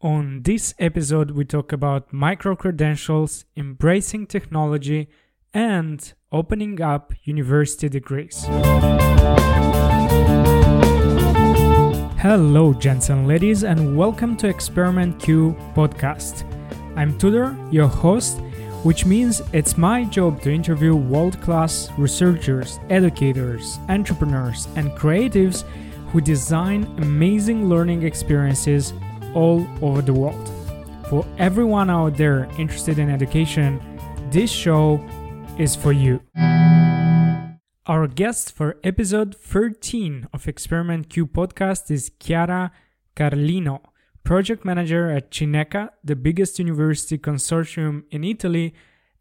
On this episode, we talk about micro credentials, embracing technology, and opening up university degrees. Hello, gents and ladies, and welcome to Experiment Q podcast. I'm Tudor, your host, which means it's my job to interview world class researchers, educators, entrepreneurs, and creatives who design amazing learning experiences all over the world. For everyone out there interested in education, this show is for you. Our guest for episode 13 of Experiment Q podcast is Chiara Carlino, project manager at Cineca, the biggest university consortium in Italy,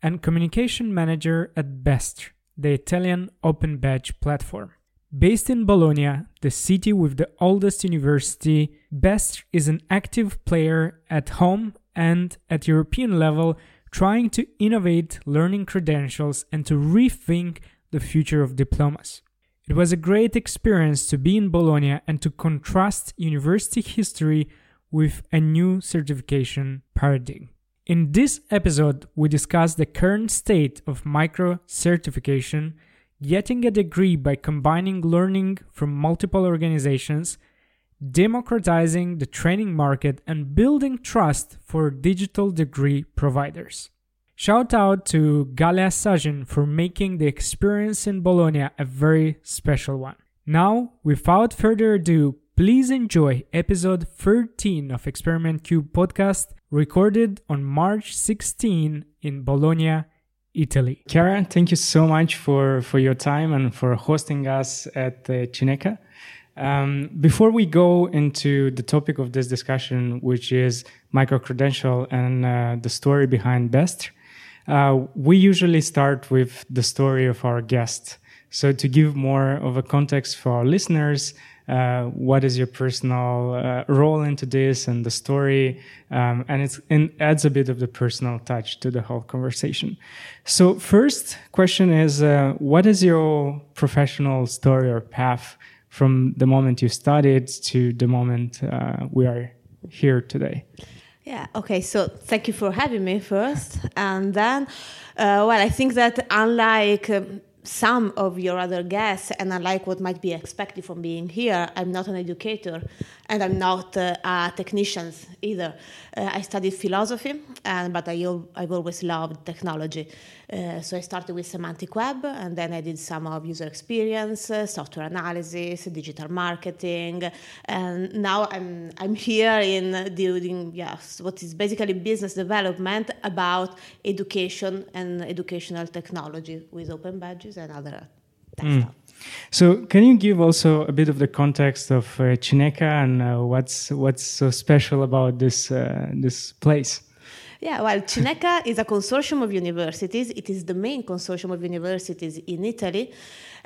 and communication manager at Bestr, the Italian open badge platform. Based in Bologna, the city with the oldest university, Bestr is an active player at home and at European level, trying to innovate learning credentials and to rethink the future of diplomas. It was a great experience to be in Bologna and to contrast university history with a new certification paradigm. In this episode, we discuss the current state of micro certification, getting a degree by combining learning from multiple organizations, democratizing the training market, and building trust for digital degree providers. Shout out to Galea Sajin for making the experience in Bologna a very special one. Now, without further ado, please enjoy episode 13 of Experiment Q podcast recorded on March 16 in Bologna, Italy. Chiara, thank you so much for, for your time and for hosting us at uh, Cineca. Um, before we go into the topic of this discussion, which is micro credential and uh, the story behind Bestr, uh, we usually start with the story of our guest. So, to give more of a context for our listeners, uh, what is your personal uh, role into this and the story? Um, and it adds a bit of the personal touch to the whole conversation. So, first question is uh, what is your professional story or path from the moment you studied to the moment uh, we are here today? Yeah, okay, so thank you for having me first. And then, uh, well, I think that unlike um, some of your other guests, and unlike what might be expected from being here, I'm not an educator and I'm not uh, a technician either. Uh, I studied philosophy, and, but I, I've always loved technology. Uh, so I started with semantic web, and then I did some of user experience, uh, software analysis, digital marketing, and now I'm I'm here in doing yes, what is basically business development about education and educational technology with open badges and other mm. stuff. So, can you give also a bit of the context of uh, Cineca and uh, what's what's so special about this uh, this place? Yeah, well, Cineca is a consortium of universities. It is the main consortium of universities in Italy.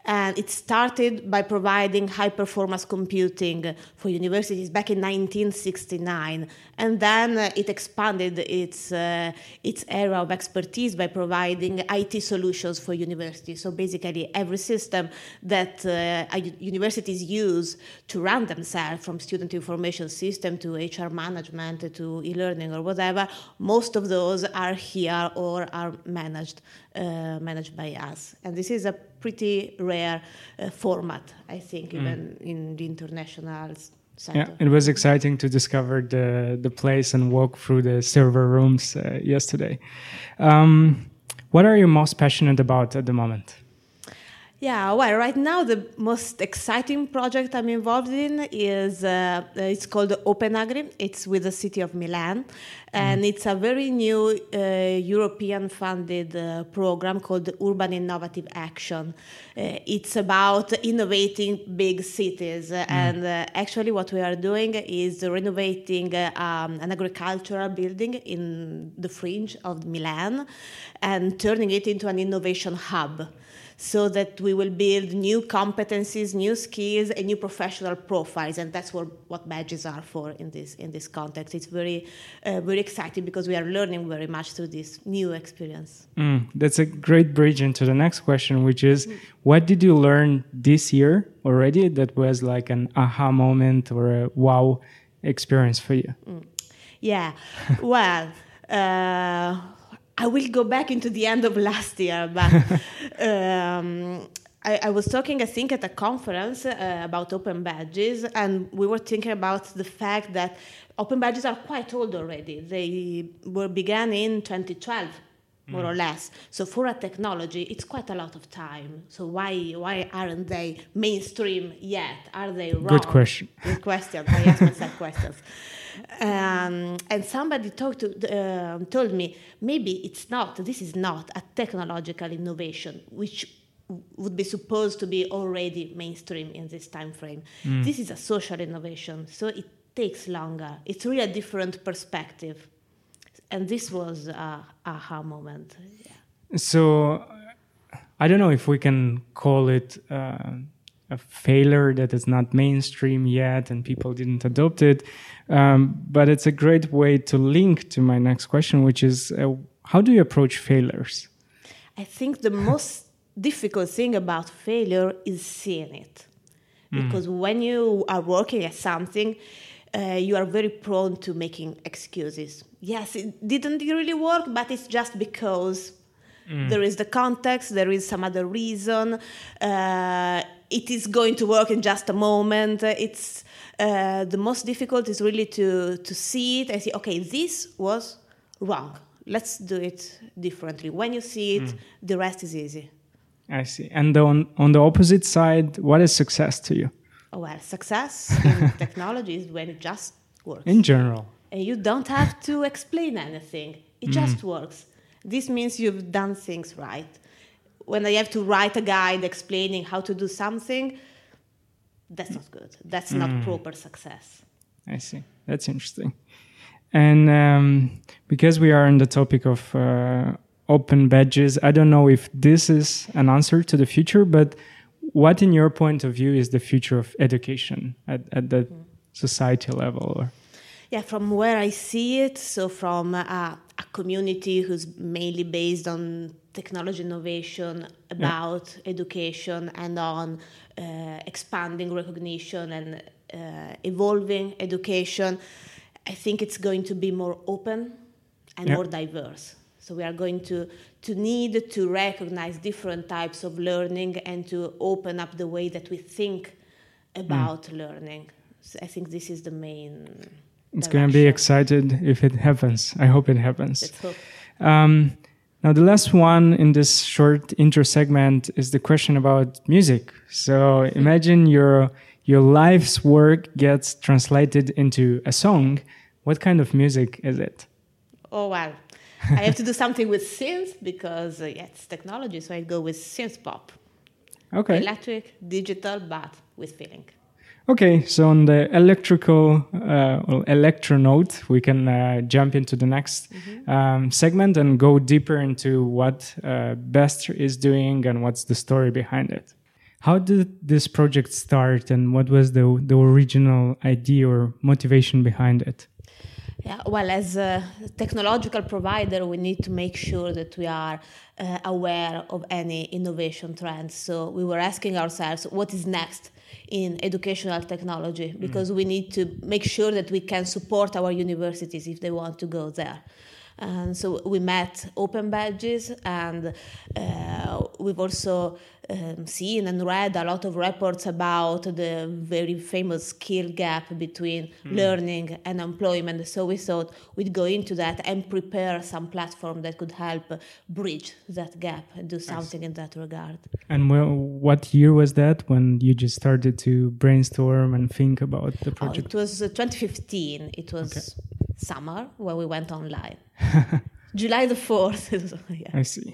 And it started by providing high performance computing for universities back in 1969. And then uh, it expanded its, uh, its area of expertise by providing IT solutions for universities. So basically, every system that uh, universities use to run themselves, from student information system to HR management to e learning or whatever, most of those are here or are managed, managed by us. And this is a pretty rare uh, format, I think, mm. even in the international Center. Yeah, it was exciting to discover the the place and walk through the server rooms uh, yesterday. Um, what are you most passionate about at the moment? Yeah, well, right now the most exciting project I'm involved in is uh, it's called Open Agri. It's with the city of Milan, and mm. it's a very new uh, European funded uh, program called Urban Innovative Action. Uh, it's about innovating big cities, mm. and uh, actually, what we are doing is renovating uh, um, an agricultural building in the fringe of Milan and turning it into an innovation hub so that we will build new competencies, new skills, and new professional profiles. And that's what, what badges are for in this in this context. It's very uh, very exciting because we are learning very much through this new experience. Mm, that's a great bridge into the next question, which is, what did you learn this year already that was like an aha moment or a wow experience for you? Mm. Yeah, well, uh, I will go back into the end of last year, but um, I, I, was talking, I think, at a conference uh, about open badges, and we were thinking about the fact that open badges are quite old already. They were began in 2012 more or mm. less. So for a technology, it's quite a lot of time. So why why aren't they mainstream yet? Are they wrong? Good question. Good question. I ask myself questions. Um, and somebody talked to, uh, told me maybe it's not. This is not a technological innovation, which would be supposed to be already mainstream in this time frame. Mm. This is a social innovation, so it takes longer. It's really a different perspective and this was a aha moment. Yeah. So I don't know if we can call it uh, a failure that is not mainstream yet and people didn't adopt it, um, but it's a great way to link to my next question, which is uh, how do you approach failures? I think the most difficult thing about failure is seeing it, mm. because mm. when you are working at something uh, you are very prone to making excuses. Yes, it didn't really work, but it's just because mm. there is the context, there is some other reason. Uh, it is going to work in just a moment. It's uh, the most difficult is really to to see it and say, okay, this was wrong. Let's do it differently. When you see it, mm. the rest is easy. I see. And on on the opposite side, what is success to you? well, success in technology is when it just works. In general. And you don't have to explain anything, it mm. just works. This means you've done things right. When I have to write a guide explaining how to do something, that's not good. That's mm. not proper success. I see. That's interesting. And um, because we are on the topic of uh, open badges, I don't know if this is an answer to the future, but what in your point of view is the future of education at, at the mm. society level or yeah from where i see it so from a community who's mainly based on technology innovation about yeah. education and on uh, expanding recognition and uh, evolving education i think it's going to be more open and yeah. more diverse so we are going to, to need to recognize different types of learning and to open up the way that we think about mm. learning. So I think this is the main. It's going to be excited if it happens. I hope it happens. Hope. Um, now, the last one in this short intro segment is the question about music. So imagine your your life's work gets translated into a song. What kind of music is it? Oh well, I have to do something with synth because uh, yeah, it's technology, so I go with synth pop. Okay. Electric, digital, but with feeling. Okay, so on the electrical uh, well, electro note, we can uh, jump into the next mm-hmm. um, segment and go deeper into what uh, Bestr is doing and what's the story behind it. How did this project start, and what was the the original idea or motivation behind it? Yeah, well, as a technological provider, we need to make sure that we are uh, aware of any innovation trends. So we were asking ourselves, what is next in educational technology? Because mm. we need to make sure that we can support our universities if they want to go there. And so we met open badges, and uh, we've also um, seen and read a lot of reports about the very famous skill gap between mm. learning and employment. So we thought we'd go into that and prepare some platform that could help bridge that gap and do something in that regard. And well, what year was that when you just started to brainstorm and think about the project? Oh, it was uh, 2015. It was okay. summer when we went online. July the 4th. yeah. I see.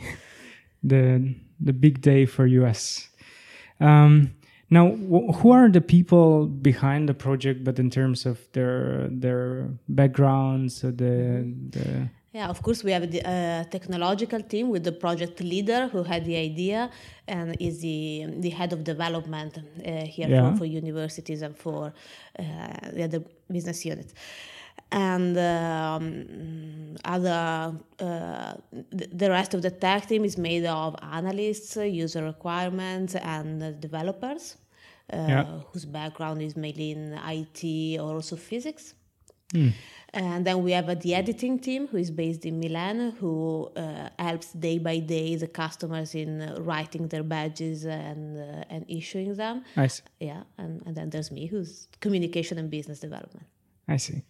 The the big day for US. Um, now, who are the people behind the project? But in terms of their their backgrounds, the the yeah, of course, we have the uh, technological team with the project leader who had the idea and is the the head of development uh, here yeah. for, for, universities and for uh, the other business units and um, other uh, the rest of the tech team is made of analysts, user requirements, and developers uh, yeah. whose background is mainly in IT or also physics. Mm. And then we have uh, the editing team who is based in Milan, who uh, helps day by day the customers in uh, writing their badges and uh, and issuing them. I see. Yeah, and, and then there's me, who's communication and business development. I see.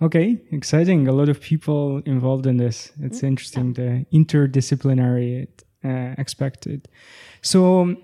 Okay, exciting. A lot of people involved in this. It's mm-hmm. interesting the interdisciplinary uh, expected. So,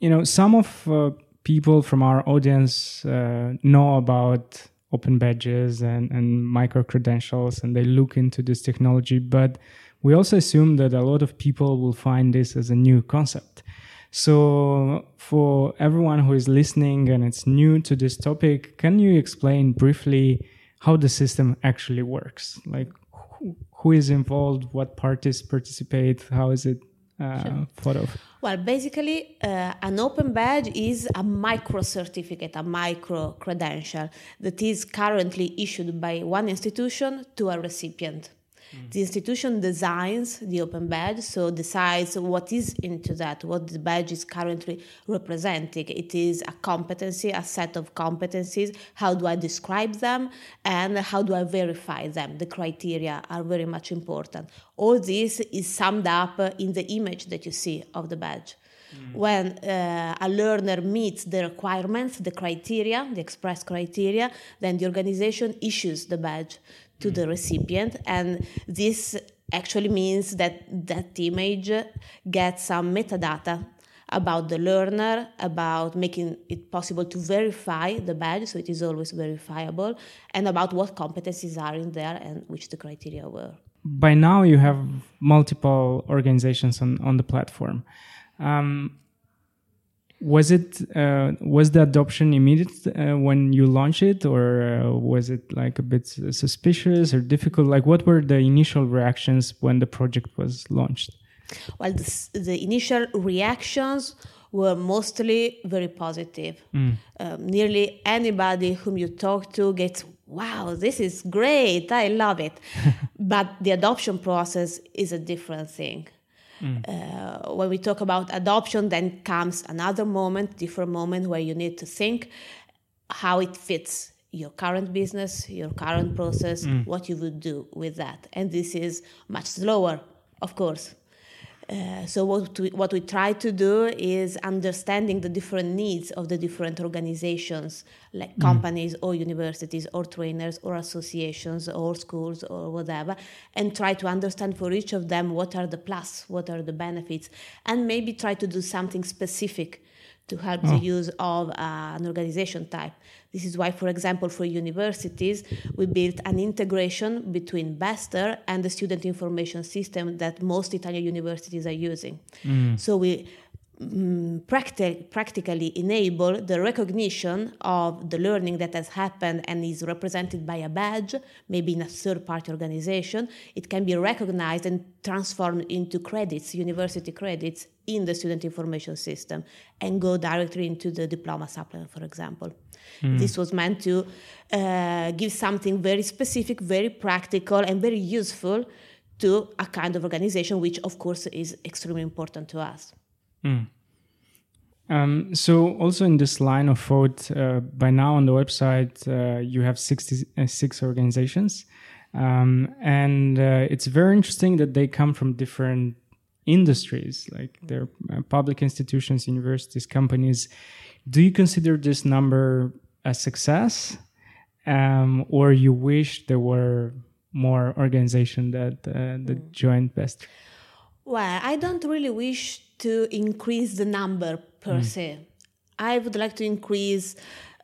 you know, some of uh, people from our audience uh, know about open badges and, and micro credentials and they look into this technology, but we also assume that a lot of people will find this as a new concept. So, for everyone who is listening and it's new to this topic, can you explain briefly how the system actually works? Like, who, who is involved? What parties participate? How is it uh, sure. thought of? Well, basically, uh, an open badge is a micro certificate, a micro credential that is currently issued by one institution to a recipient. Mm. The institution designs the open badge, so decides what is into that, what the badge is currently representing. It is a competency, a set of competencies. How do I describe them and how do I verify them? The criteria are very much important. All this is summed up in the image that you see of the badge. Mm. When uh, a learner meets the requirements, the criteria, the express criteria, then the organization issues the badge to the recipient and this actually means that that image gets some metadata about the learner, about making it possible to verify the badge, so it is always verifiable, and about what competencies are in there and which the criteria were. By now, you have multiple organizations on, on the platform. Um, was it uh, was the adoption immediate uh, when you launched it or uh, was it like a bit suspicious or difficult? Like what were the initial reactions when the project was launched? Well the, the initial reactions were mostly very positive. Mm. um, nearly anybody whom you talk to gets wow this is great i love it. But the adoption process is a different thing Mm. Uh, when we talk about adoption, then comes another moment, different moment where you need to think how it fits your current business, your current process, mm. what you would do with that. And this is much slower, of course. Uh, so what we, what we try to do is understanding the different needs of the different organizations like mm. companies or universities or trainers or associations or schools or whatever and try to understand for each of them what are the plus what are the benefits and maybe try to do something specific to help oh. the use of uh, an organization type. This is why, for example, for universities, we built an integration between Bestr and the student information system that most Italian universities are using. Mm. So we um, practi- practically enable the recognition of the learning that has happened and is represented by a badge, maybe in a third party organization. It can be recognized and transformed into credits, university credits, in the student information system and go directly into the diploma supplement, for example. Mm. This was meant to uh, give something very specific, very practical, and very useful to a kind of organization, which, of course, is extremely important to us. Mm. Um, so, also in this line of thought, uh, by now on the website, uh, you have 66 organizations. Um, and uh, it's very interesting that they come from different industries, like they're uh, public institutions, universities, companies. Do you consider this number a success? Um, or you wish there were more organization that, uh, that mm. joined Bestr? Well, I don't really wish to increase the number per mm. se. I would like to increase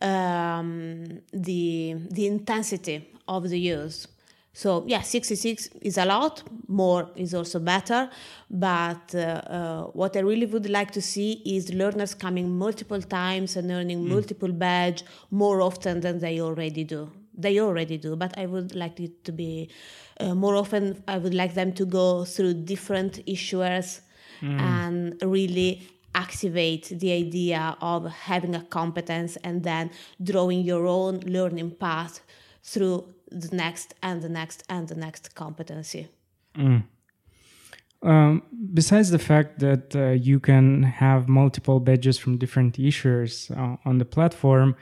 um, the the intensity of the use. So yeah, 66 is a lot. More is also better. But uh, uh, what I really would like to see is learners coming multiple times and earning mm. multiple badge more often than they already do. They already do, but I would like it to be uh, more often. I would like them to go through different issuers mm. and really activate the idea of having a competence and then drawing your own learning path through the next and the next and the next competency. Mm. Um, besides the fact that uh, you can have multiple badges from different issuers uh, on the platform,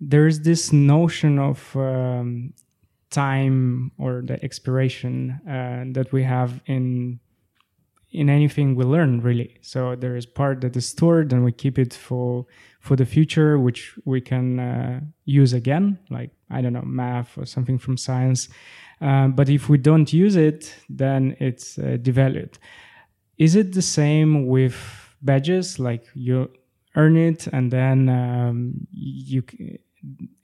there is this notion of um, time or the expiration uh, that we have in in anything we learn really. So there is part that is stored and we keep it for for the future which we can uh, use again like i don't know math or something from science. Um, but if we don't use it then it's uh, devalued. Is it the same with badges? Like you earn it and then um, you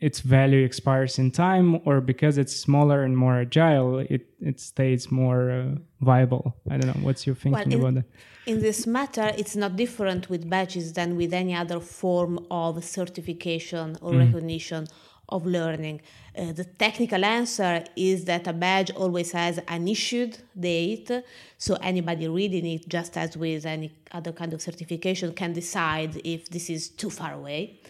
its value expires in time or because it's smaller and more agile it it stays more uh, viable? I don't know. What's your thinking well, in, about that? in this matter it's not different with badges than with any other form of certification or mm. recognition of learning. Uh, the technical answer is that a badge always has an issued date so anybody reading it just as with any other kind of certification can decide if this is too far away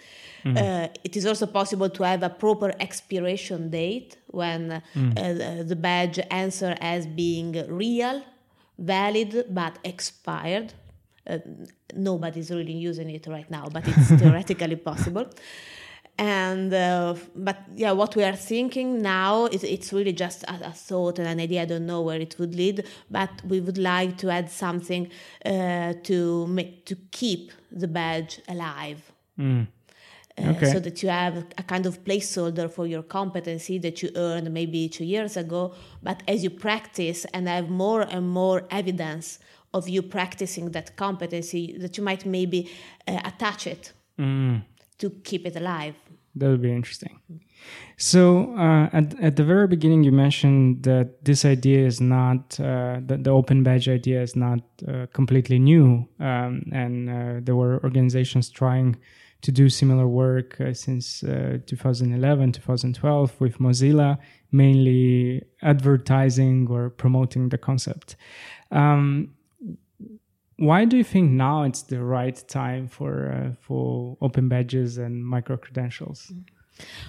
Mm. Uh, it is also possible to have a proper expiration date when mm. uh, the badge answer as being real, valid, but expired. Uh, nobody's really using it right now, but it's theoretically possible. And uh, but yeah, what we are thinking now is it's really just a, a, thought and an idea. I don't know where it would lead, but we would like to add something uh, to make to keep the badge alive. Mm. Uh, okay. so that you have a kind of placeholder for your competency that you earned maybe two years ago. But as you practice and have more and more evidence of you practicing that competency, that you might maybe uh, attach it mm. to keep it alive. That would be interesting. So, uh, at, at the very beginning, you mentioned that this idea is not, uh, the, the open badge idea is not uh, completely new. Um, and uh, there were organizations trying to do similar work uh, since uh, 2011, 2012 with Mozilla, mainly advertising or promoting the concept. Um, why do you think now it's the right time for uh, for open badges and micro credentials?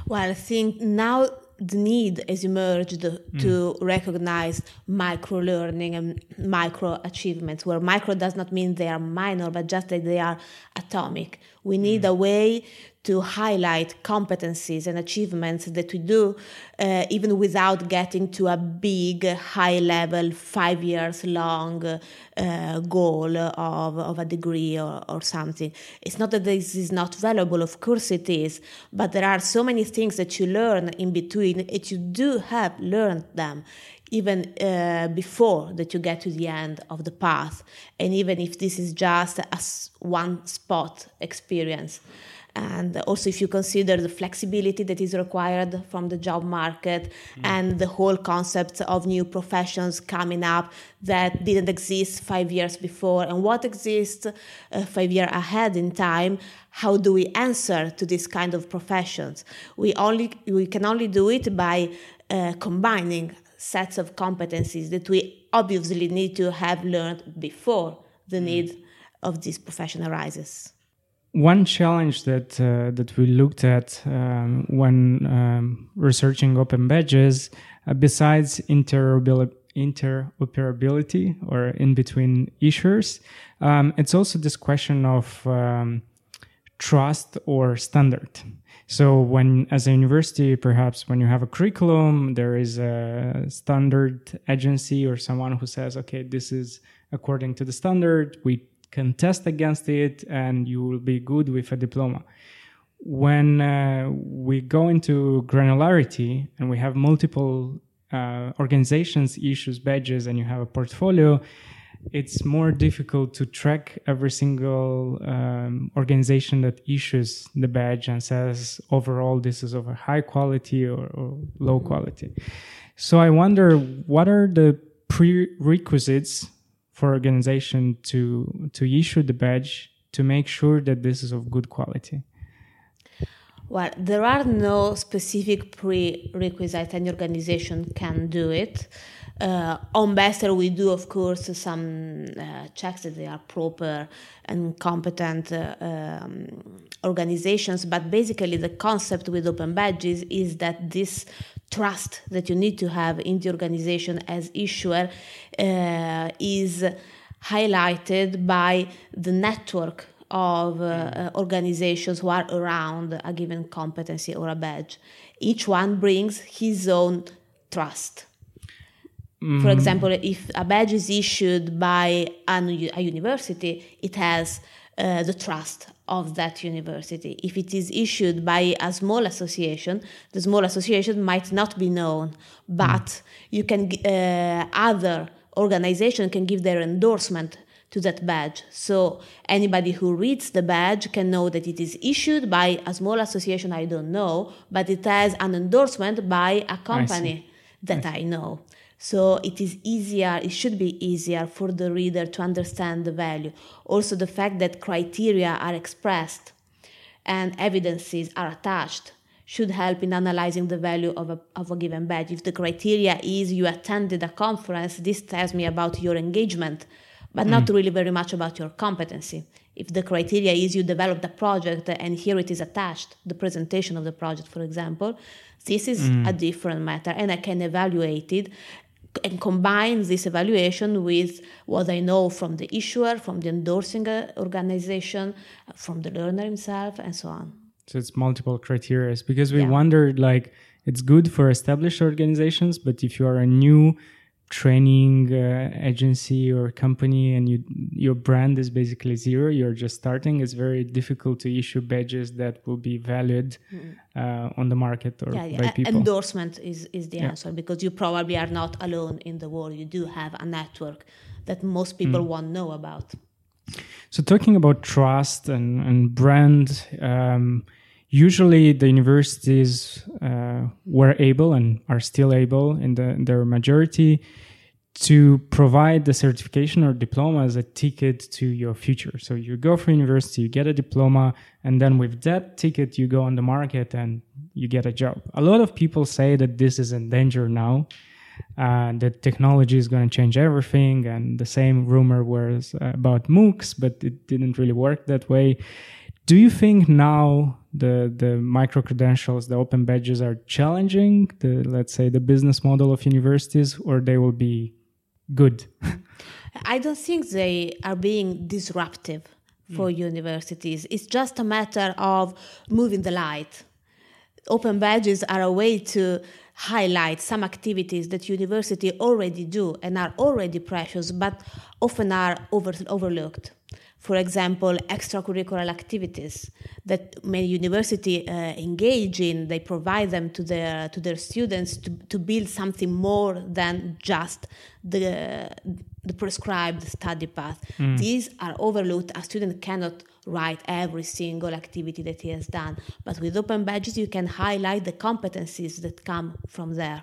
Well, I think now the need has emerged mm. to recognize micro learning and micro achievements, where micro does not mean they are minor, but just that they are atomic. We need mm. a way to highlight competencies and achievements that we do, uh, even without getting to a big, high level, five years long uh, goal of, of a degree or, or something. It's not that this is not valuable, of course it is, but there are so many things that you learn in between, that you do have learned them even uh, before that you get to the end of the path and even if this is just a one spot experience and also if you consider the flexibility that is required from the job market mm. and the whole concept of new professions coming up that didn't exist five years before and what exists uh, five years ahead in time how do we answer to this kind of professions we only we can only do it by uh, combining sets of competencies that we obviously need to have learned before the mm. need of this profession arises one challenge that uh, that we looked at um, when um, researching open badges, uh, besides interoperability, interoperability or in between issuers, um, it's also this question of um, trust or standard. So when, as a university, perhaps when you have a curriculum, there is a standard agency or someone who says, okay, this is according to the standard. We can test against it and you will be good with a diploma. When uh, we go into granularity and we have multiple uh, organizations issues badges and you have a portfolio, it's more difficult to track every single um, organization that issues the badge and says overall this is of a high quality or, or low quality. So I wonder what are the prerequisites for organization to to issue the badge to make sure that this is of good quality? Well, there are no specific prerequisites. Any organization can do it. Uh, on Bestr, we do, of course, some uh, checks that they are proper and competent uh, um, organizations. But basically, the concept with open badges is that this trust that you need to have in the organization as issuer uh, is highlighted by the network of uh, organizations who are around a given competency or a badge. Each one brings his own trust. Mm. For example, if a badge is issued by an, a university, it has uh, the trust of that university. If it is issued by a small association, the small association might not be known, but mm. you can uh, other organization can give their endorsement to that badge. So anybody who reads the badge can know that it is issued by a small association I don't know, but it has an endorsement by a company I that I, I know. So it is easier, it should be easier for the reader to understand the value. Also, the fact that criteria are expressed and evidences are attached should help in analyzing the value of a, of a given badge. If the criteria is you attended a conference, this tells me about your engagement, but mm. not really very much about your competency. If the criteria is you developed a project and here it is attached, the presentation of the project, for example, this is mm. a different matter and I can evaluate it and combine this evaluation with what I know from the issuer, from the endorsing uh, organization, from the learner himself, and so on. So it's multiple criteria because we yeah. wondered like it's good for established organizations, but if you are a new training uh, agency or company and you your brand is basically zero you're just starting it's very difficult to issue badges that will be valued mm. uh, on the market or yeah, yeah. by people endorsement is is the yeah. answer because you probably are not alone in the world you do have a network that most people mm. won't know about so talking about trust and, and brand um, usually the universities uh, were able and are still able in, the, in their majority to provide the certification or diploma as a ticket to your future. So you go for university, you get a diploma, and then with that ticket, you go on the market and you get a job. A lot of people say that this is in danger now, uh, that technology is going to change everything. And the same rumor was about MOOCs, but it didn't really work that way. Do you think now the the micro credentials, the open badges are challenging the let's say the business model of universities, or they will be good? I don't think they are being disruptive for mm. universities. It's just a matter of moving the light. Open badges are a way to highlight some activities that university already do and are already precious, but often are over, overlooked for example, extracurricular activities that many university uh, engage in. They provide them to their to their students to, to build something more than just the the prescribed study path. Mm. These are overlooked. A student cannot write every single activity that he has done, but with open badges, you can highlight the competencies that come from there.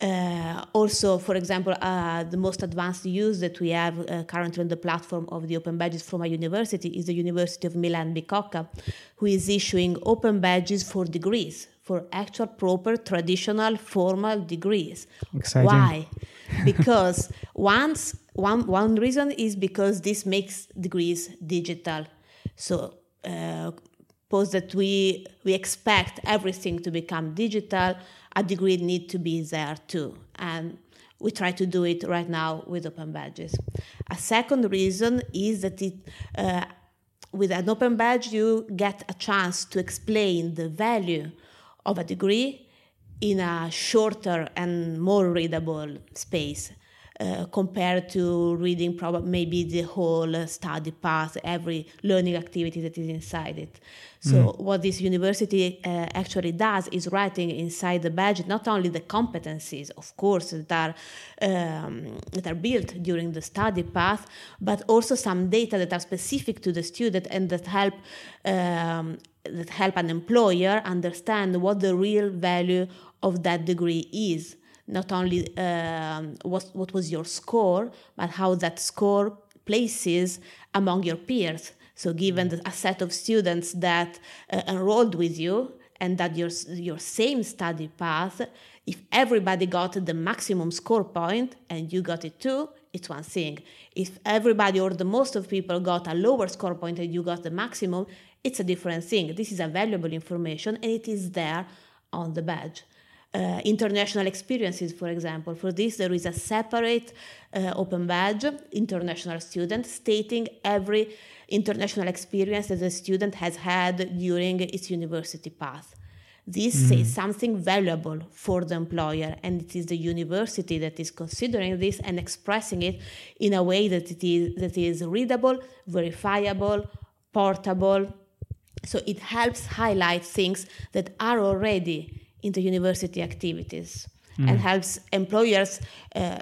Uh, also, for example, uh, the most advanced use that we have uh, currently on the platform of the open badges from a university is the University of Milan Bicocca, who is issuing open badges for degrees, for actual, proper, traditional, formal degrees. Exciting. Why? because once one one reason is because this makes degrees digital. So uh, suppose that we we expect everything to become digital a degree need to be there too. And we try to do it right now with open badges. A second reason is that it, uh, with an open badge, you get a chance to explain the value of a degree in a shorter and more readable space. Uh, compared to reading probably maybe the whole uh, study path, every learning activity that is inside it. So mm. what this university uh, actually does is writing inside the badge not only the competencies, of course, that are um, that are built during the study path, but also some data that are specific to the student and that help. Um, that help an employer understand what the real value of that degree is not only um, what, what was your score, but how that score places among your peers. So, given a set of students that uh, enrolled with you and that your, your same study path, if everybody got the maximum score point and you got it too, it's one thing. If everybody or the most of people got a lower score point and you got the maximum, it's a different thing. This is a valuable information and it is there on the badge uh, international experiences, for example. For this, there is a separate uh, open badge, international student, stating every international experience that the student has had during its university path. This mm. is something valuable for the employer, and it is the university that is considering this and expressing it in a way that it is that is readable, verifiable, portable. So it helps highlight things that are already in the university activities mm. and helps employers. Uh,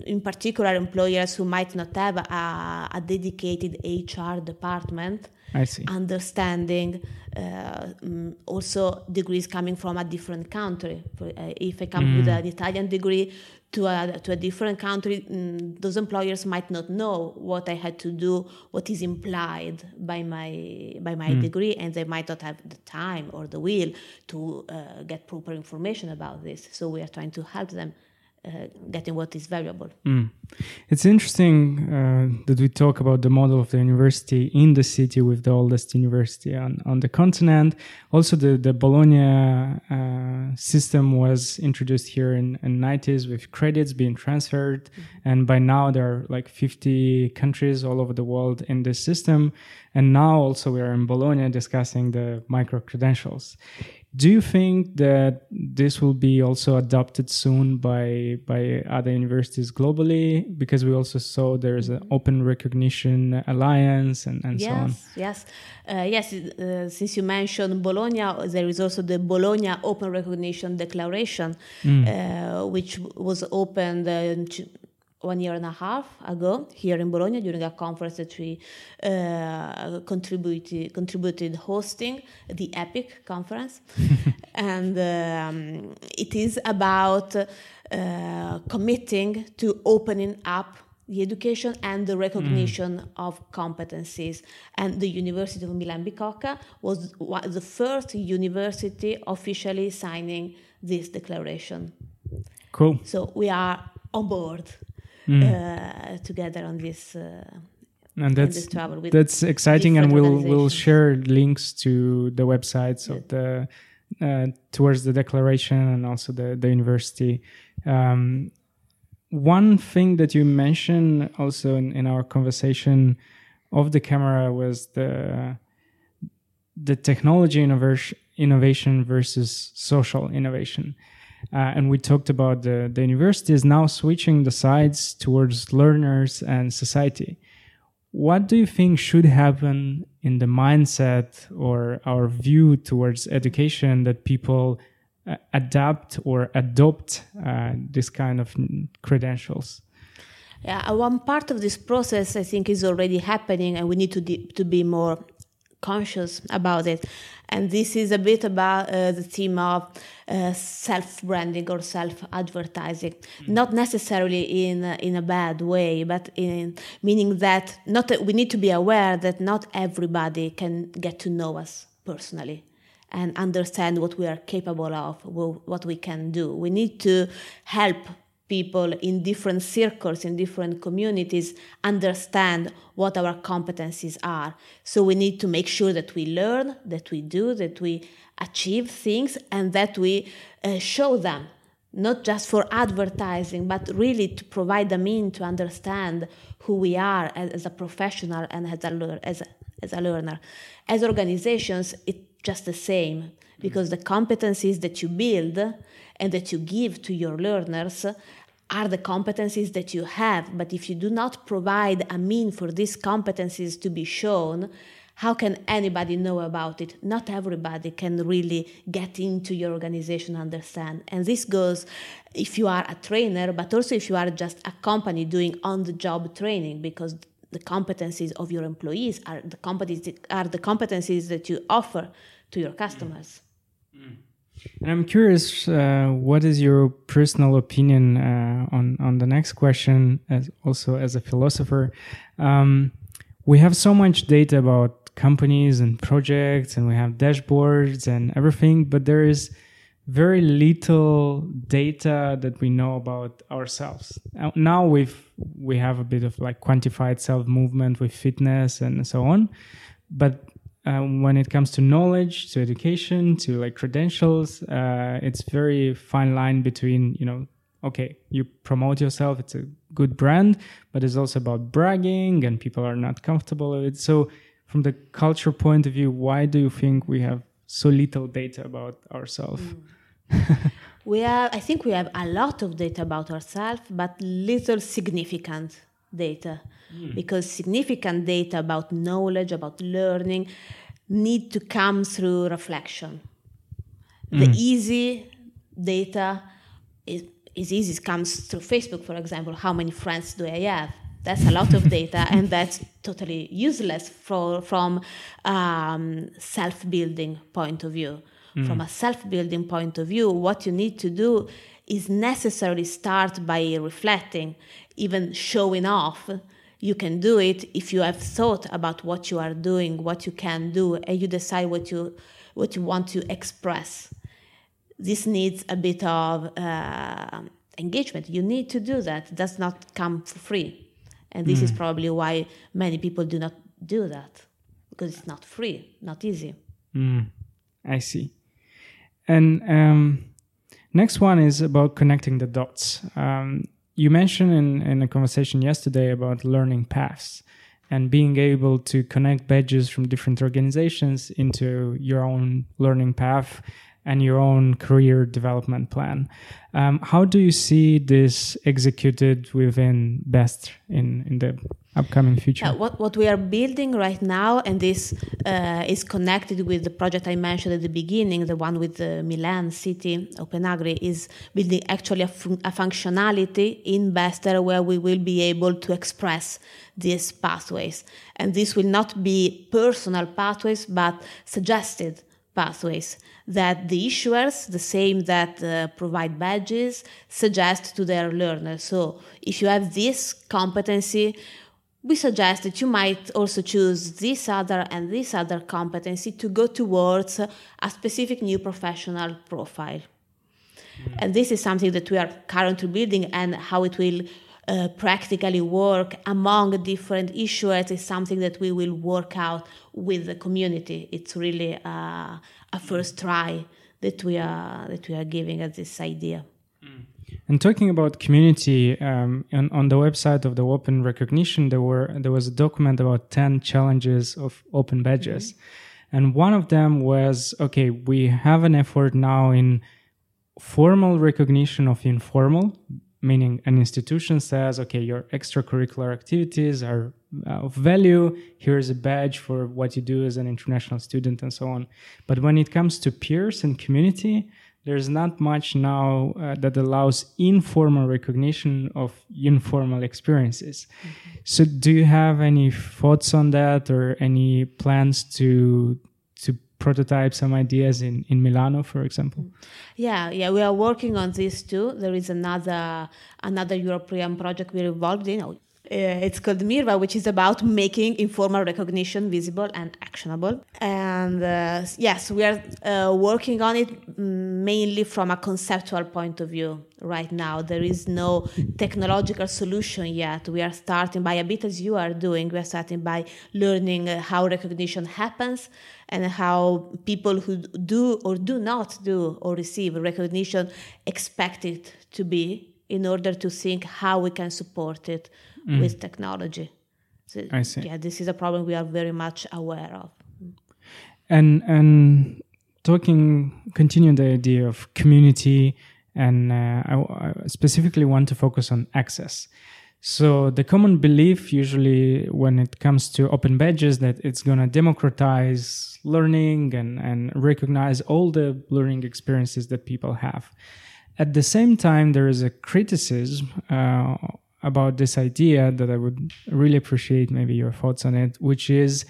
in particular, employers who might not have a, a dedicated HR department I see. Understanding uh, mm, also degrees coming from a different country. For, uh, if I come mm. with an Italian degree to a, to a different country, mm, those employers might not know what I had to do, what is implied by my by my mm. degree, and they might not have the time or the will to uh, get proper information about this. So we are trying to help them uh, getting what is valuable. Mm. It's interesting uh, that we talk about the model of the university in the city with the oldest university on, on the continent. Also, the, the Bologna uh, system was introduced here in, the 90s with credits being transferred. Mm-hmm. And by now, there are like 50 countries all over the world in this system. And now also we are in Bologna discussing the micro credentials do you think that this will be also adopted soon by by other universities globally? Because we also saw there's an open recognition alliance and, and yes, so on. Yes uh, yes uh, since you mentioned bologna there is also the bologna open recognition declaration mm. uh, which was opened uh, one year and a half ago here in Bologna during a conference that we uh, contributed contributed hosting the EPIC conference, and um, it is about uh, committing to opening up the education and the recognition mm. of competencies. And the University of Milan Bicocca was the first university officially signing this declaration. Cool. So we are on board mm. uh, together on this. Uh, and that's that's exciting, and we'll we'll share links to the websites yeah. of the uh, towards the declaration and also the the university. Um, one thing that you mentioned also in, in our conversation of the camera was the the technology innovation innovation versus social innovation. Uh, and we talked about the, the university is now switching the sides towards learners and society. What do you think should happen in the mindset or our view towards education that people uh, adapt or adopt uh, this kind of credentials? Yeah, one part of this process I think is already happening, and we need to to be more conscious about it. And this is a bit about uh, the theme of uh, self branding or self advertising, mm. not necessarily in in a bad way, but in meaning that not that we need to be aware that not everybody can get to know us personally and understand what we are capable of, what we can do. We need to help people in different circles, in different communities, understand what our competencies are. So we need to make sure that we learn, that we do, that we achieve things, and that we uh, show them, not just for advertising, but really to provide them in to understand who we are as, as a professional and as a, as, a, as a learner. As organizations, it's just the same because the competencies that you build and that you give to your learners are the competencies that you have. But if you do not provide a mean for these competencies to be shown, how can anybody know about it? Not everybody can really get into your organization, understand. And this goes if you are a trainer, but also if you are just a company doing on the job training, because the competencies of your employees are the competencies, are the competencies that you offer to your customers. And I'm curious, uh, what is your personal opinion uh, on on the next question? As also as a philosopher, um, we have so much data about companies and projects, and we have dashboards and everything, but there is very little data that we know about ourselves. Now we've we have a bit of like quantified self movement with fitness and so on, but um, when it comes to knowledge, to education, to like credentials, uh, it's very fine line between you know, okay, you promote yourself, it's a good brand, but it's also about bragging, and people are not comfortable with it. So, from the culture point of view, why do you think we have so little data about ourselves? Mm. we have, I think we have a lot of data about ourselves, but little significant data. Mm. Because significant data about knowledge, about learning, need to come through reflection. Mm. The easy data is, is easy, it comes through Facebook, for example. How many friends do I have? That's a lot of data, and that's totally useless for, from um, self-building point of view. Mm. From a self-building point of view, what you need to do is necessarily start by reflecting, even showing off. You can do it if you have thought about what you are doing, what you can do, and you decide what you what you want to express. This needs a bit of uh, engagement. You need to do that. It does not come for free. And this mm. is probably why many people do not do that because it's not free, not easy. Mm. I see. And um, next one is about connecting the dots. Um, you mentioned in, in a conversation yesterday about learning paths and being able to connect badges from different organizations into your own learning path and your own career development plan. Um, how do you see this executed within Bestr in, in the upcoming future? Uh, what, what we are building right now, and this uh, is connected with the project I mentioned at the beginning, the one with the Milan City Open Agri, is building actually a, fun- a functionality in Bestr where we will be able to express these pathways. And this will not be personal pathways, but suggested pathways that the issuers, the same that uh, provide badges, suggest to their learners. So if you have this competency, we suggest that you might also choose this other and this other competency to go towards a specific new professional profile. Mm. And this is something that we are currently building, and how it will uh, practically work among different issuers is something that we will work out with the community. It's really uh, a first try that we are that we are giving at this idea. Mm. And talking about community, um, on, on, the website of the Open Recognition, there were there was a document about ten challenges of open badges, mm-hmm. and one of them was okay. We have an effort now in formal recognition of informal meaning an institution says, okay, your extracurricular activities are uh, of value. Here's a badge for what you do as an international student and so on. But when it comes to peers and community, there's not much now uh, that allows informal recognition of informal experiences. Mm-hmm. So, do you have any thoughts on that or any plans to to prototype some ideas in, in Milano, for example? Yeah, yeah, we are working on this too. There is another another European project we're involved in. Uh, it's called Mirva, which is about making informal recognition visible and actionable. And uh, yes, we are uh, working on it mainly from a conceptual point of view right now. There is no technological solution yet. We are starting by a bit as you are doing. We are starting by learning uh, how recognition happens and how people who do or do not do or receive recognition expect it to be in order to think how we can support it mm. with technology. So, I see. Yeah, this is a problem we are very much aware of. And and talking, continuing the idea of community, and uh, I, I specifically want to focus on access. So the common belief usually when it comes to open badges that it's going to democratize learning and, and recognize all the learning experiences that people have. At the same time, there is a criticism uh, about this idea that I would really appreciate maybe your thoughts on it, which is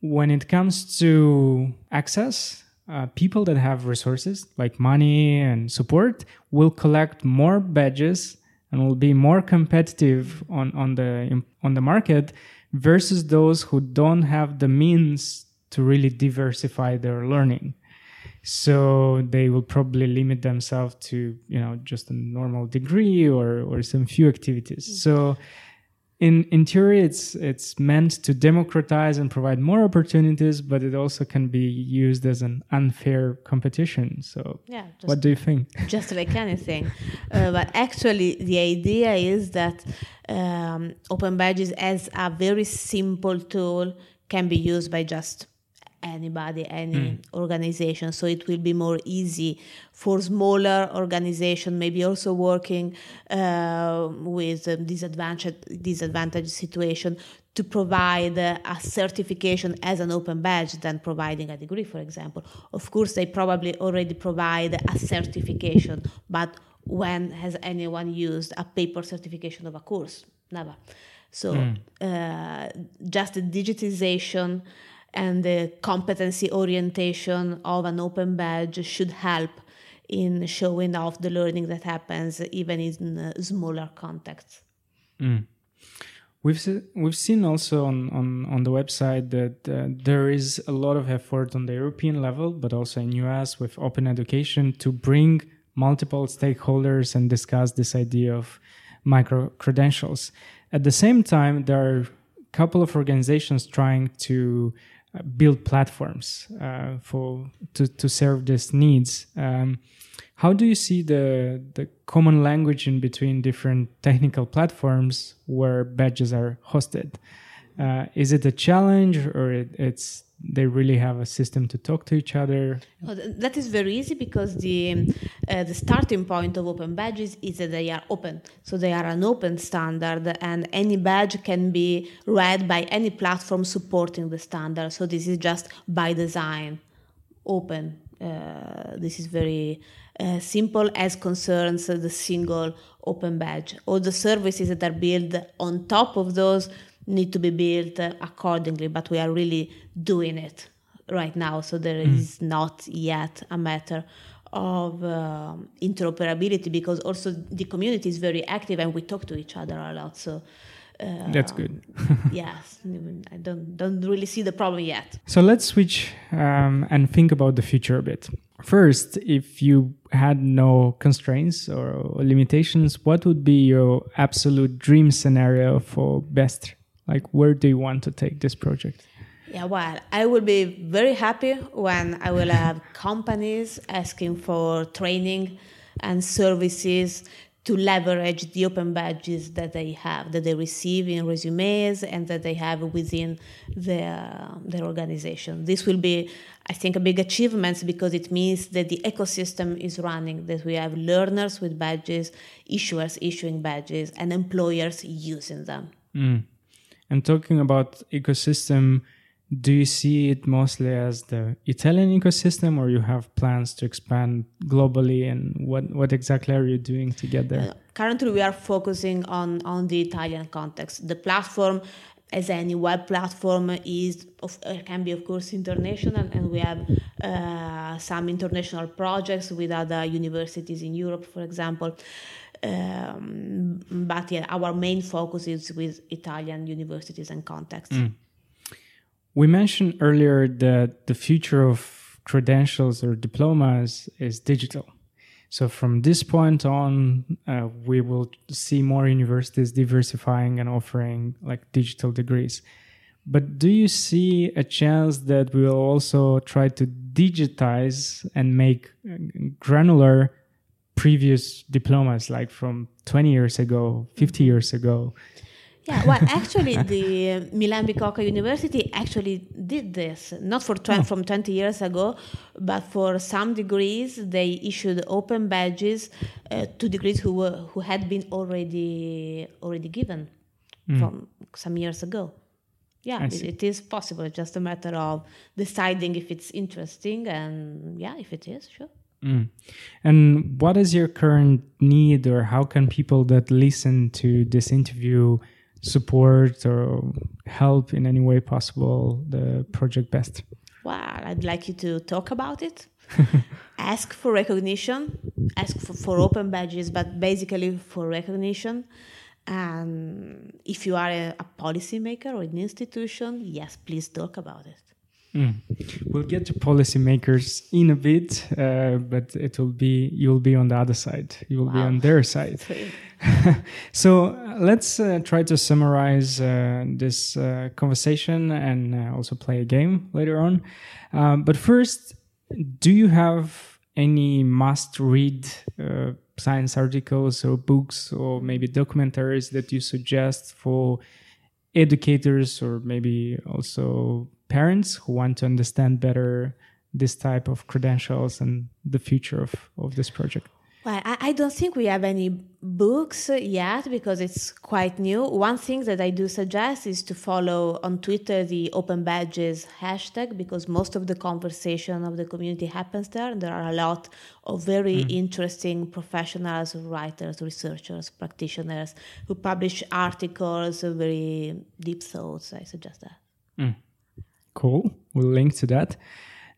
when it comes to access, uh, people that have resources like money and support will collect more badges and will be more competitive on, on the on the market versus those who don't have the means to really diversify their learning so they will probably limit themselves to you know just a normal degree or or some few activities. Mm-hmm. so in in theory it's it's meant to democratize and provide more opportunities but it also can be used as an unfair competition. So yeah what do you think? just like anything uh, but actually the idea is that um, open badges as a very simple tool can be used by just anybody, any mm. organization. So it will be more easy for smaller organization, maybe also working uh, with a disadvantaged, disadvantaged situation to provide a certification as an open badge than providing a degree, for example. Of course, they probably already provide a certification, but when has anyone used a paper certification of a course? Never. So mm. uh, just the digitization and the competency orientation of an open badge should help in showing off the learning that happens even in uh, smaller contexts. Mm. We've se- we've seen also on, on, on the website that uh, there is a lot of effort on the European level, but also in US with open education to bring multiple stakeholders and discuss this idea of micro credentials. At the same time, there are a couple of organizations trying to build platforms uh, for to, to serve these needs. Um, how do you see the the common language in between different technical platforms where badges are hosted? Uh, is it a challenge, or it, it's they really have a system to talk to each other? Well, that is very easy because the uh, the starting point of open badges is that they are open, so they are an open standard, and any badge can be read by any platform supporting the standard. So this is just by design open. Uh, this is very uh, simple as concerns the single open badge. All the services that are built on top of those need to be built accordingly, but we are really doing it right now. So there mm. is not yet a matter of uh, interoperability because also the community is very active and we talk to each other a lot. So uh, That's good. yes, I don't don't really see the problem yet. So let's switch um, and think about the future a bit. First, if you had no constraints or limitations, what would be your absolute dream scenario for Bestr? Like, where do you want to take this project? Yeah, well, I will be very happy when I will have companies asking for training and services to leverage the open badges that they have, that they receive in resumes and that they have within their, their organization. This will be, I think, a big achievement because it means that the ecosystem is running, that we have learners with badges, issuers issuing badges, and employers using them. Mm. And talking about ecosystem, do you see it mostly as the Italian ecosystem or you have plans to expand globally and what, what exactly are you doing to get there? Uh, currently we are focusing on, on the Italian context. The platform as any web platform is of, uh, can be of course international and we have uh, some international projects with other universities in Europe for example um, but yeah our main focus is with Italian universities and contexts. Mm. We mentioned earlier that the future of credentials or diplomas is digital. So from this point on, uh, we will see more universities diversifying and offering like digital degrees. But do you see a chance that we will also try to digitize and make uh, granular previous diplomas, like from 20 years ago, 50 years ago? Yeah, well, actually, the Milan Bicocca University actually did this, not for tw- oh. from 20 years ago, but for some degrees they issued open badges uh, to degrees who were who had been already already given mm. from some years ago. Yeah, it, it is possible. It's just a matter of deciding if it's interesting, and yeah, if it is, sure. Mm. And what is your current need, or how can people that listen to this interview? support or help in any way possible the project Bestr? Well, I'd like you to talk about it. ask for recognition, ask for, for open badges, but basically for recognition. And if you are a, a policymaker or an institution, yes, please talk about it. Mm. We'll get to policymakers in a bit, uh, but it will be you'll be on the other side. You will wow. be on their side. so uh, let's uh, try to summarize uh, this uh, conversation and uh, also play a game later on. Um, but first, do you have any must-read science articles or books or maybe documentaries that you suggest for educators or maybe also parents who want to understand better this type of credentials and the future of, of this project? Well, I, I, don't think we have any books yet because it's quite new. One thing that I do suggest is to follow on Twitter the Open Badges hashtag because most of the conversation of the community happens there. And there are a lot of very mm. interesting professionals, writers, researchers, practitioners who publish articles, very deep thoughts. I suggest that. Mm. Cool. We'll link to that.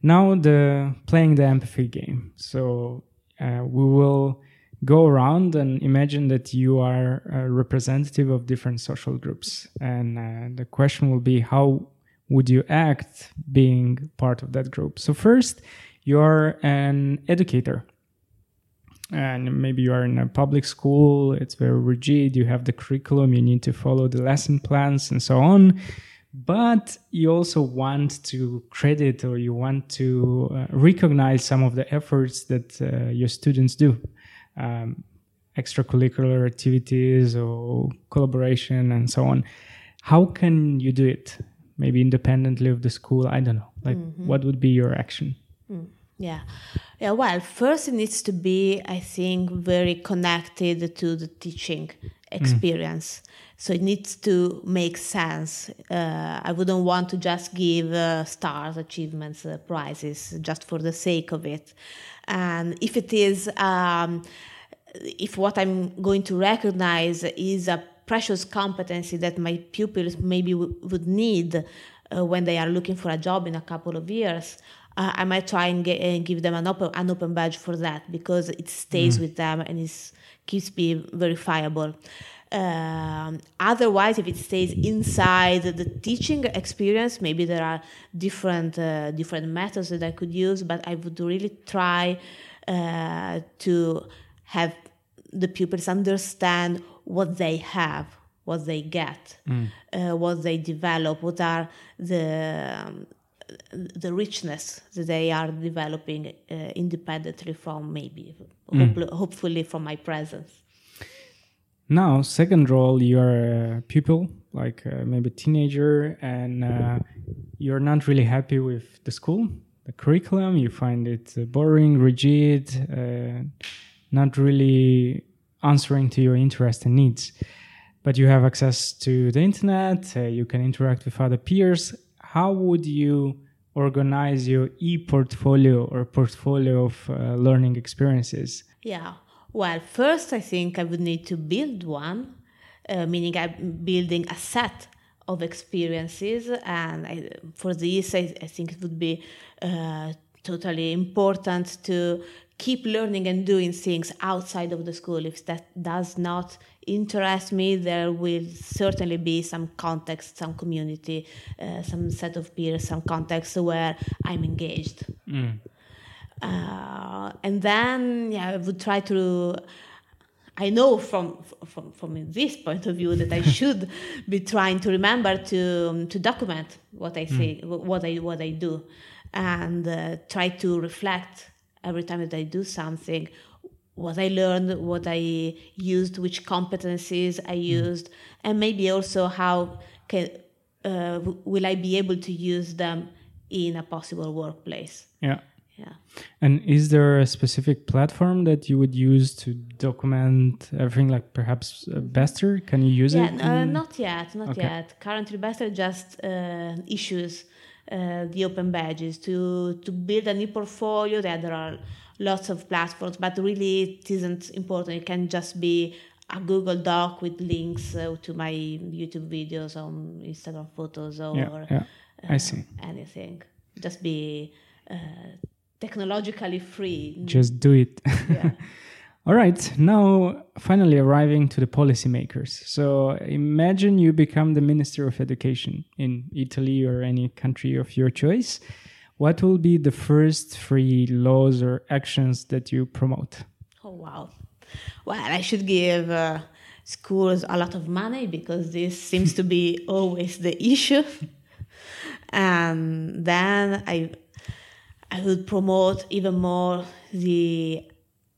Now the playing the empathy game. So uh, we will go around and imagine that you are a representative of different social groups. And uh, the question will be how would you act being part of that group? So, first, you're an educator. And maybe you are in a public school, it's very rigid, you have the curriculum, you need to follow the lesson plans and so on but you also want to credit or you want to uh, recognize some of the efforts that uh, your students do um, extracurricular activities or collaboration and so on how can you do it maybe independently of the school i don't know like mm-hmm. what would be your action mm. Yeah. Yeah, well, first it needs to be, I think, very connected to the teaching experience. Mm. So it needs to make sense. Uh, I wouldn't want to just give uh, stars, achievements, uh, prizes just for the sake of it. And if it is, um, if what I'm going to recognize is a precious competency that my pupils maybe w- would need uh, when they are looking for a job in a couple of years, uh, I might try and, get, and, give them an open an open badge for that because it stays mm. with them and it keeps being verifiable. Um, otherwise, if it stays inside the teaching experience, maybe there are different uh, different methods that I could use. But I would really try uh, to have the pupils understand what they have, what they get, mm. uh, what they develop, what are the um, the richness that they are developing uh, independently from maybe mm. hopefully from my presence now second role you're a pupil like uh, maybe teenager and uh, you're not really happy with the school the curriculum you find it uh, boring rigid uh, not really answering to your interest and needs but you have access to the internet uh, you can interact with other peers how would you organize your e-portfolio or portfolio of uh, learning experiences? Yeah. Well, first I think I would need to build one, uh, meaning I'm building a set of experiences, and I, for this I, I, think it would be uh, totally important to keep learning and doing things outside of the school. If that does not interest me, there will certainly be some context, some community, uh, some set of peers, some context where I'm engaged. Mm. Uh, and then, yeah, I would try to. I know from from from this point of view that I should be trying to remember to um, to document what I say, mm. what I what I do, and uh, try to reflect every time that I do something what I learned, what I used, which competencies I mm. used, and maybe also how can uh, will I be able to use them in a possible workplace. Yeah. Yeah. And is there a specific platform that you would use to document everything, like perhaps uh, Bestr? Can you use yeah, it? Uh, not yet, not okay. yet. Currently, Bestr just uh, issues uh, the open badges to to build a new portfolio. That there are lots of platforms, but really it isn't important. It can just be a Google Doc with links uh, to my YouTube videos on Instagram photos or yeah, yeah. Uh, I see. anything. Just be uh, technologically free. Just do it. Yeah. All right, now finally arriving to the policymakers. So imagine you become the Minister of Education in Italy or any country of your choice what will be the first three laws or actions that you promote? Oh, wow. Well, I should give uh, schools a lot of money because this seems to be always the issue. and then I, I would promote even more the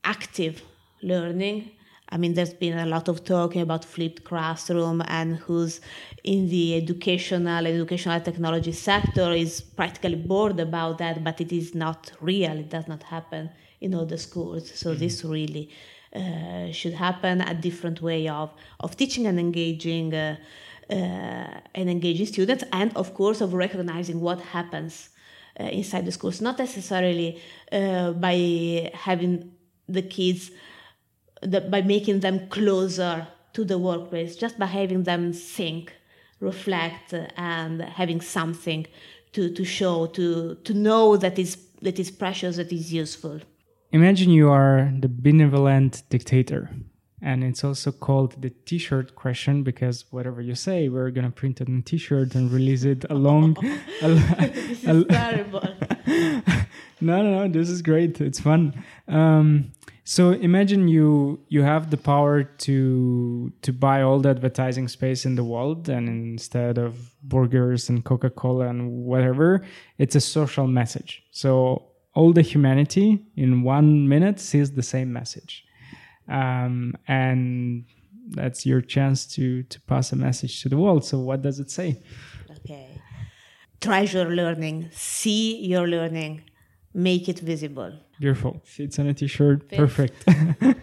active learning. I mean, there's been a lot of talking about flipped classroom and who's in the educational, educational technology sector is practically bored about that, but it is not real. It does not happen in all the schools. So mm-hmm. this really uh, should happen a different way of, of teaching and engaging uh, uh, and engaging students, and of course of recognizing what happens uh, inside the schools, not necessarily uh, by having the kids, the, by making them closer to the workplace, just by having them think, reflect, and having something to, to show, to, to know that is, that is precious, that is useful. Imagine you are the benevolent dictator. And it's also called the t shirt question because whatever you say, we're going to print it on a t shirt and release it along. this is terrible. no, no, no. This is great. It's fun. Um, so imagine you you have the power to to buy all the advertising space in the world, and instead of burgers and Coca Cola and whatever, it's a social message. So all the humanity in one minute sees the same message um, and that's your chance to to pass a message to the world. So what does it say? Okay. Treasure learning. See your learning. Make it visible. Beautiful. Fits on a t-shirt. Perfect.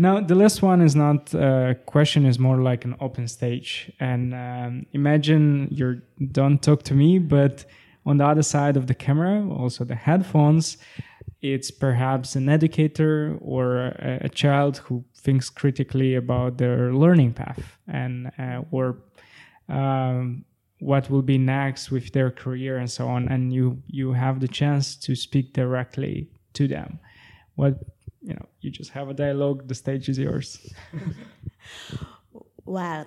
Now the last one is not a question is more like an open stage. And um, imagine you're don't talk to me but on the other side of the camera, also the headphones, it's perhaps an educator or a, a child who thinks critically about their learning path and uh, or um, what will be next with their career and so on. And you you have the chance to speak directly to them. What you know, you just have a dialogue. The stage is yours. well,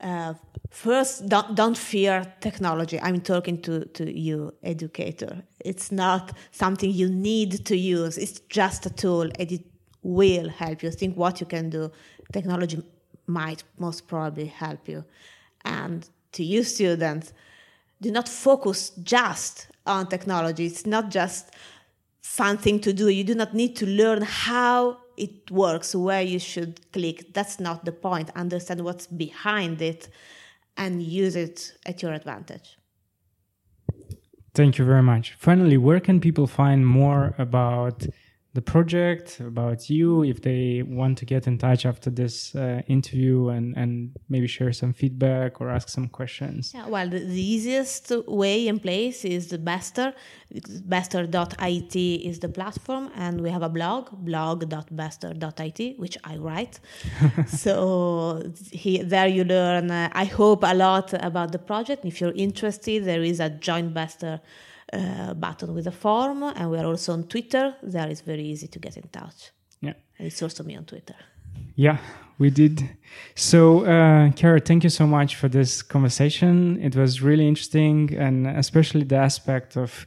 uh, first don't, don't fear technology. I'm talking to, to you educator. It's not something you need to use. It's just a tool and it will help you. Think what you can do. Technology might most probably help you. And to you students do not focus just on technology. It's not just something to do. You do not need to learn how it works, where you should click. That's not the point. Understand what's behind it and use it at your advantage. Thank you very much. Finally, where can people find more about the project, about you, if they want to get in touch after this uh, interview and, and maybe share some feedback or ask some questions? Yeah, well, the, the easiest way in place is the Bestr. Bestr.it is the platform, and we have a blog, blog.bestr.it, which I write. so he, there you learn, uh, I hope, a lot about the project. If you're interested, there is a Join Bestr uh, button with a form, and we are also on Twitter. There is very easy to get in touch. Yeah, and it's also me on Twitter. Yeah, we did. So, uh, Chiara, thank you so much for this conversation. It was really interesting, and especially the aspect of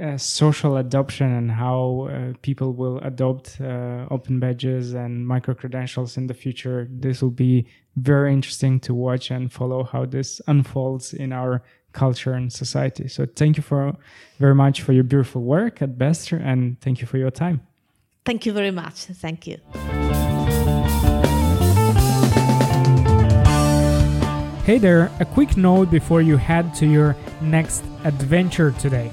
uh, social adoption and how uh, people will adopt uh, open badges and micro credentials in the future. This will be very interesting to watch and follow how this unfolds in our culture and society. So thank you for very much for your beautiful work at Bestr and thank you for your time. Thank you very much. Thank you. Hey there, a quick note before you head to your next adventure today.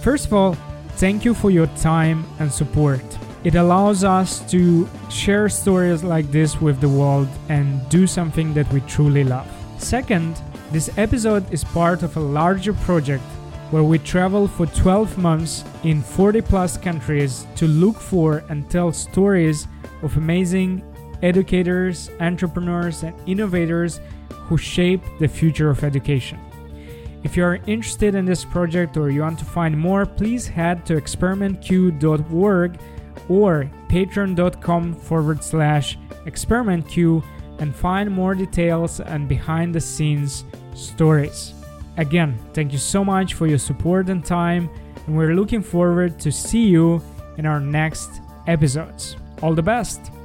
First of all, thank you for your time and support. It allows us to share stories like this with the world and do something that we truly love. Second, this episode is part of a larger project where we travel for 12 months in 40 plus countries to look for and tell stories of amazing educators, entrepreneurs, and innovators who shape the future of education. If you are interested in this project or you want to find more, please head to experimentq.org or patreon.com forward slash experimentq and find more details and behind the scenes stories. Again, thank you so much for your support and time, and we're looking forward to see you in our next episodes. All the best!